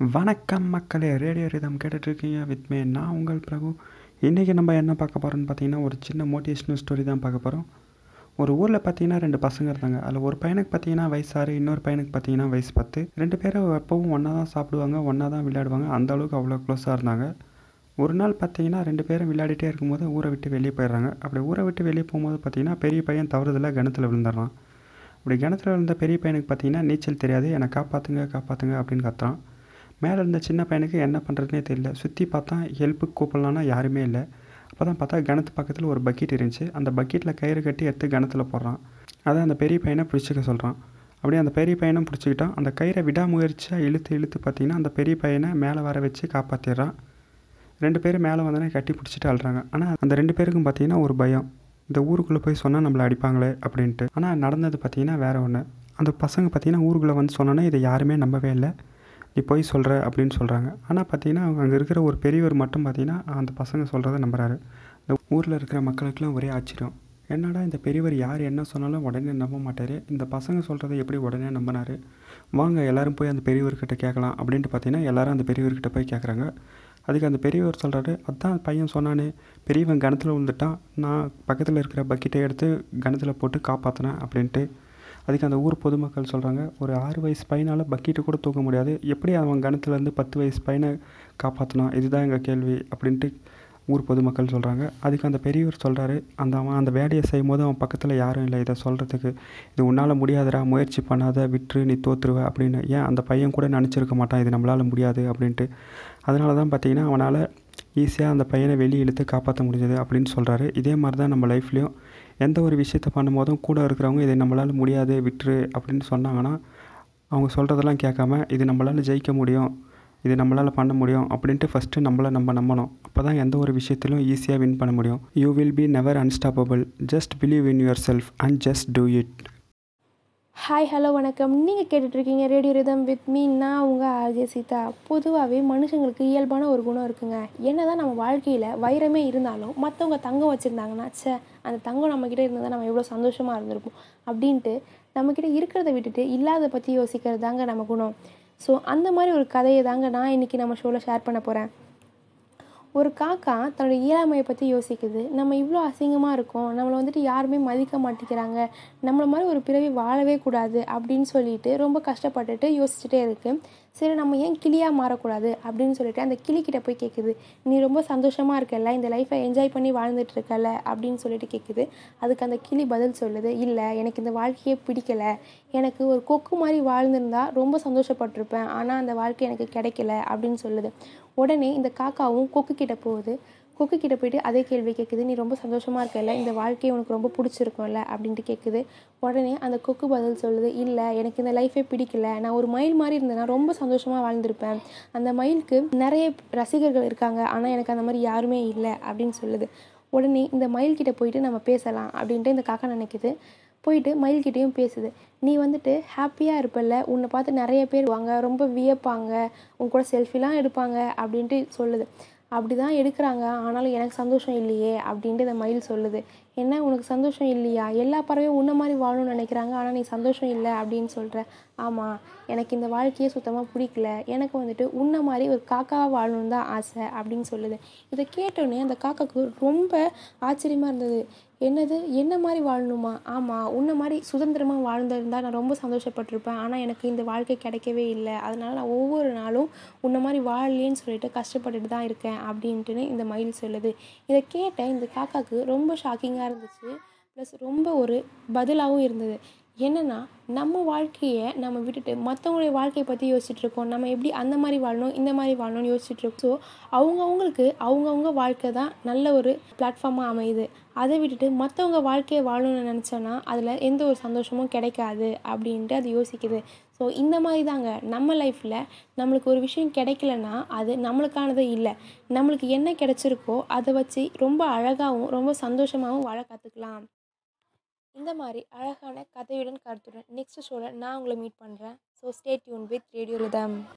வணக்கம் மக்களே Radio Rhythm கேட்டுட்ருக்கீங்க வித் மே நான் உங்கள் பிரபு. இன்றைக்கி நம்ம என்ன பார்க்க போகிறோம்னு பார்த்தீங்கன்னா ஒரு சின்ன மோட்டிவேஷ்னல் ஸ்டோரி தான் பார்க்க போகிறோம் ஒரு ஊரில் பார்த்தீங்கன்னா ரெண்டு பசங்க இருந்தாங்க. அதில் ஒரு பையனுக்கு பார்த்தீங்கன்னா வயசு ஆறு இன்னொரு பையனுக்கு பார்த்தீங்கன்னா வயசு பத்து. ரெண்டு பேரும் எப்பவும் ஒன்றா தான் சாப்பிடுவாங்க ஒன்றா தான் விளையாடுவாங்க. அந்த அளவுக்கு அவ்வளோ க்ளோஸாக இருந்தாங்க. ஒரு நாள் பார்த்தீங்கன்னா ரெண்டு பேரும் விளையாடிட்டே இருக்கும்போது ஊரை விட்டு வெளியே போயிடுறாங்க. அப்படி ஊரை விட்டு வெளியே போகும்போது பார்த்தீங்கன்னா பெரிய பையன் தவறுதலாக கிணத்துல விழுந்துடுறான். அப்படி கிணத்துல விழுந்த பெரிய பையனுக்கு பார்த்தீங்கன்னா நீச்சல் தெரியாது. என்னை காப்பாற்றுங்க காப்பாற்றுங்க அப்படின்னு கத்துறான். மேலே இருந்த சின்ன பையனுக்கு என்ன பண்ணுறதுனே தெரியல. சுற்றி பார்த்தா ஹெல்ப்புக்கு கூப்பிடலான்னா யாருமே இல்லை. அப்போ தான் பார்த்தா கிணத்து பக்கத்தில் ஒரு பக்கெட் இருந்துச்சு. அந்த பக்கெட்டில் கயிறு கட்டி எடுத்து கிணத்துல போடுறான். அதை அந்த பெரிய பையனை பிடிச்சிக்க சொல்கிறான் அப்படியே அந்த பெரிய பையனும் பிடிச்சிக்கிட்டான். அந்த கயிறை விடாமுயற்சியாக இழுத்து இழுத்து பார்த்தீங்கன்னா அந்த பெரிய பையனை மேலே வர வச்சு காப்பாற்றிடுறான் ரெண்டு பேரும் மேலே வந்தோடனே கட்டி பிடிச்சிட்டு அழுறாங்க. ஆனால் அந்த ரெண்டு பேருக்கும் பார்த்தீங்கன்னா ஒரு பயம். இந்த ஊருக்குள்ளே போய் சொன்னால் நம்மளை அடிப்பாங்களே அப்படின்ட்டு. ஆனால் நடந்தது பார்த்தீங்கன்னா வேறு ஒன்று அந்த பசங்க பார்த்தீங்கன்னா ஊருக்குள்ளே வந்து சொன்னோன்னே இதை யாருமே நம்பவே இல்லை. நீ போய் சொல்கிற அப்படின்னு சொல்கிறாங்க ஆனால் பார்த்தீங்கன்னா அவங்க அங்கே இருக்கிற ஒரு பெரியவர் மட்டும் பார்த்தீங்கன்னா அந்த பசங்க சொல்கிறத நம்புறாரு. இந்த ஊரில் இருக்கிற மக்களுக்கெல்லாம் ஒரே ஆச்சரியம். என்னடா இந்த பெரியவர் யார் என்ன சொன்னாலும் உடனே நம்ப மாட்டார். இந்த பசங்க சொல்கிறத எப்படி உடனே நம்பினாரு? வாங்க எல்லாரும் போய் அந்த பெரியவர்கிட்ட கேட்கலாம் அப்படின்ட்டு பார்த்தீங்கன்னா எல்லோரும் அந்த பெரியவர்கிட்ட போய் கேட்குறாங்க. அதுக்கு அந்த பெரியவர் சொல்கிறாரு அதான் பையன் சொன்னானே பெரியவன் கணத்தில் விழுந்துட்டான். நான் பக்கத்தில் இருக்கிற பக்கெட்டை எடுத்து கணத்தில் போட்டு காப்பாற்றினேன் அப்படின்ட்டு அதுக்கு அந்த ஊர் பொதுமக்கள் சொல்கிறாங்க ஒரு ஆறு வயசு பையனால் பக்கெட்டு கூட தூக்க முடியாது. எப்படி அவன் கணத்துலேருந்து பத்து வயசு பையனை காப்பாற்றினான் இதுதான் எங்கள் கேள்வி அப்படின்ட்டு ஊர் பொதுமக்கள் சொல்கிறாங்க அதுக்கு அந்த பெரியவர் சொல்கிறாரு அந்த அவன் அந்த வேலையை செய்யும் போது அவன் பக்கத்தில் யாரும் இல்லை. இதை சொல்கிறதுக்கு இது உன்னால் முடியாதடா முயற்சி பண்ணாத விட்டுரு நீ தோற்றுருவ அப்படின்னு. ஏன் அந்த பையன் கூட நினச்சிருக்க மாட்டான் இது நம்மளால் முடியாது அப்படின்ட்டு. அதனால தான் பார்த்தீங்கன்னா அவனால் ஈஸியாக அந்த பையனை வெளியே இழுத்து காப்பாற்ற முடிஞ்சது அப்படின்னு சொல்கிறாரு இதே மாதிரி தான் நம்ம லைஃப்லேயும் எந்த ஒரு விஷயத்த பண்ணும்போதும் கூட இருக்கிறவங்க இதை நம்மளால் முடியாது விட்டுரு அப்படின்னு சொன்னாங்கன்னா அவங்க சொல்கிறதெல்லாம் கேட்காம இது நம்மளால் ஜெயிக்க முடியும் இது நம்மளால் பண்ண முடியும் அப்படின்ட்டு ஃபஸ்ட்டு நம்மளை நம்ம நம்பணும். அப்போ தான் எந்த ஒரு விஷயத்திலும் ஈஸியாக வின் பண்ண முடியும். You will be never unstoppable just believe in yourself and just do it hi hello வணக்கம். நீங்கள் கேட்டுட்ருக்கீங்க ரேடியோ ரிதம் வித் மீ நான் உங்கள் ஆர்ஜே சீதா. பொதுவாகவே மனுஷங்களுக்கு இயல்பான ஒரு குணம் இருக்குங்க. என்ன தான் நம்ம வாழ்க்கையில் வைரமே இருந்தாலும் மற்றவங்க தங்கம் வச்சுருந்தாங்கன்னா சே அந்த தங்கம் நம்மக்கிட்ட இருந்தால் நம்ம எவ்வளோ சந்தோஷமாக இருந்திருப்போம் அப்படின்ட்டு நம்மக்கிட்ட இருக்கிறத விட்டுட்டு இல்லாத பற்றி யோசிக்கிறது தாங்க நம்ம குணம். ஸோ அந்த மாதிரி ஒரு கதையை தாங்க நான் இன்றைக்கி நம்ம ஷோவில் ஷேர் பண்ண போகிறேன் ஒரு காக்கா தன்னோட இயலாமையை பற்றி யோசிக்குது. நம்ம இவ்வளோ அசிங்கமாக இருக்கோம். நம்மளை வந்துட்டு யாருமே மதிக்க மாட்டேங்கிறாங்க. நம்மளை மாதிரி ஒரு பிறவி வாழவே கூடாது அப்படின்னு சொல்லிட்டு ரொம்ப கஷ்டப்பட்டுட்டு யோசிச்சுட்டே இருக்குது சரி நம்ம ஏன் கிளியாக மாறக்கூடாது? அப்படின்னு சொல்லிட்டு அந்த கிளிக்கிட்ட போய் கேட்குது நீ ரொம்ப சந்தோஷமாக இருக்கல இந்த லைஃப்பை என்ஜாய் பண்ணி வாழ்ந்துட்டு இருக்கல அப்படின்னு சொல்லிட்டு கேட்குது அதுக்கு அந்த கிளி பதில் சொல்லுது. இல்லை எனக்கு இந்த வாழ்க்கையே பிடிக்கல. எனக்கு ஒரு கொக்கு மாதிரி வாழ்ந்திருந்தா ரொம்ப சந்தோஷப்பட்டிருப்பேன். ஆனால் அந்த வாழ்க்கை எனக்கு கிடைக்கல அப்படின்னு சொல்லுது. உடனே இந்த காக்காவும் கொக்கு கிட்ட போகுது. கொக்கு கிட்ட போயிட்டு அதே கேள்வி கேட்குது நீ ரொம்ப சந்தோஷமாக இருக்கல இந்த வாழ்க்கையை உனக்கு ரொம்ப பிடிச்சிருக்கும்ல? அப்படின்ட்டு கேட்குது உடனே அந்த கொக்கு பதில் சொல்லுது இல்லை எனக்கு இந்த லைஃபே பிடிக்கல. நான் ஒரு மயில் மாதிரி இருந்தேன்னா ரொம்ப சந்தோஷமாக வாழ்ந்திருப்பேன். அந்த மயிலுக்கு நிறைய ரசிகர்கள் இருக்காங்க. ஆனால் எனக்கு அந்த மாதிரி யாருமே இல்லை. அப்படின்னு சொல்லுது. உடனே இந்த மயில்கிட்ட போயிட்டு நம்ம பேசலாம் அப்படின்ட்டு இந்த காக்கா நினைக்குது. போயிட்டு மயில்கிட்டையும் பேசுது. நீ வந்துட்டு ஹாப்பியாக இருப்பல்ல. உன்னை பார்த்து நிறைய பேர் வாங்க ரொம்ப வியப்பாங்க. உன் கூட செல்ஃபிலாம் எடுப்பாங்க. அப்படின்ட்டு சொல்லுது. அப்படி தான் எடுக்கிறாங்க. ஆனாலும் எனக்கு சந்தோஷம் இல்லையே அப்படின்ட்டு இந்த மயில் சொல்லுது. என்ன உனக்கு சந்தோஷம் இல்லையா? எல்லா பறவையும் உன்ன மாதிரி வாழணும்னு நினைக்கிறாங்க. ஆனால் நீ சந்தோஷம் இல்லை அப்படின்னு சொல்கிற ஆமாம் எனக்கு இந்த வாழ்க்கையே சுத்தமாக பிடிக்கல. எனக்கு வந்துட்டு உன்ன மாதிரி ஒரு காக்காவாக வாழணும்னு தான் ஆசை அப்படின்னு சொல்லுது. இதை கேட்டோன்னே அந்த காக்காவுக்கு ரொம்ப ஆச்சரியமாக இருந்தது. என்னது? என்ன மாதிரி வாழணுமா? ஆமாம் உன்ன மாதிரி சுதந்திரமாக வாழ்ந்திருந்தால் நான் ரொம்ப சந்தோஷப்பட்டிருப்பேன். ஆனால் எனக்கு இந்த வாழ்க்கை கிடைக்கவே இல்லை. அதனால் நான் ஒவ்வொரு நாளும் உன்ன மாதிரி வாழலேன்னு சொல்லிட்டு கஷ்டப்பட்டுட்டு தான் இருக்கேன் அப்படின்ட்டுன்னு இந்த மயில் சொல்லுது. இதை கேட்ட இந்த காக்காவுக்கு ரொம்ப ஷாக்கிங்காக இருந்துச்சு. ப்ளஸ் ரொம்ப ஒரு பதிலாகவும் இருந்தது. என்னென்னா நம்ம வாழ்க்கையை நம்ம விட்டுட்டு மற்றவங்களுடைய வாழ்க்கையை பற்றி யோசிச்சுட்டு இருக்கோம். நம்ம எப்படி அந்த மாதிரி வாழணும் இந்த மாதிரி வாழணும்னு யோசிச்சுட்டு இருக்கோம். ஸோ அவங்கவுங்களுக்கு அவங்கவுங்க வாழ்க்கை தான் நல்ல ஒரு பிளாட்ஃபார்மாக அமையுது. அதை விட்டுட்டு மற்றவங்க வாழ்க்கையை வாழணும்னு நினச்சோன்னா அதில் எந்த ஒரு சந்தோஷமும் கிடைக்காது அப்படின்ட்டு அது யோசிக்குது. ஸோ இந்த மாதிரி தாங்க. நம்ம லைஃப்பில் நம்மளுக்கு ஒரு விஷயம் கிடைக்கலன்னா அது நம்மளுக்கானதே இல்லை. நம்மளுக்கு என்ன கிடைச்சிருக்கோ அதை வச்சு ரொம்ப அழகாகவும் ரொம்ப சந்தோஷமாகவும் வாழ கற்றுக்கலாம் இந்த மாதிரி அழகான கதையுடன் கருத்துடன் நெக்ஸ்ட் ஷோவில் நான் உங்களை மீட் பண்ணுறேன் so stay tuned with Radio Rhythm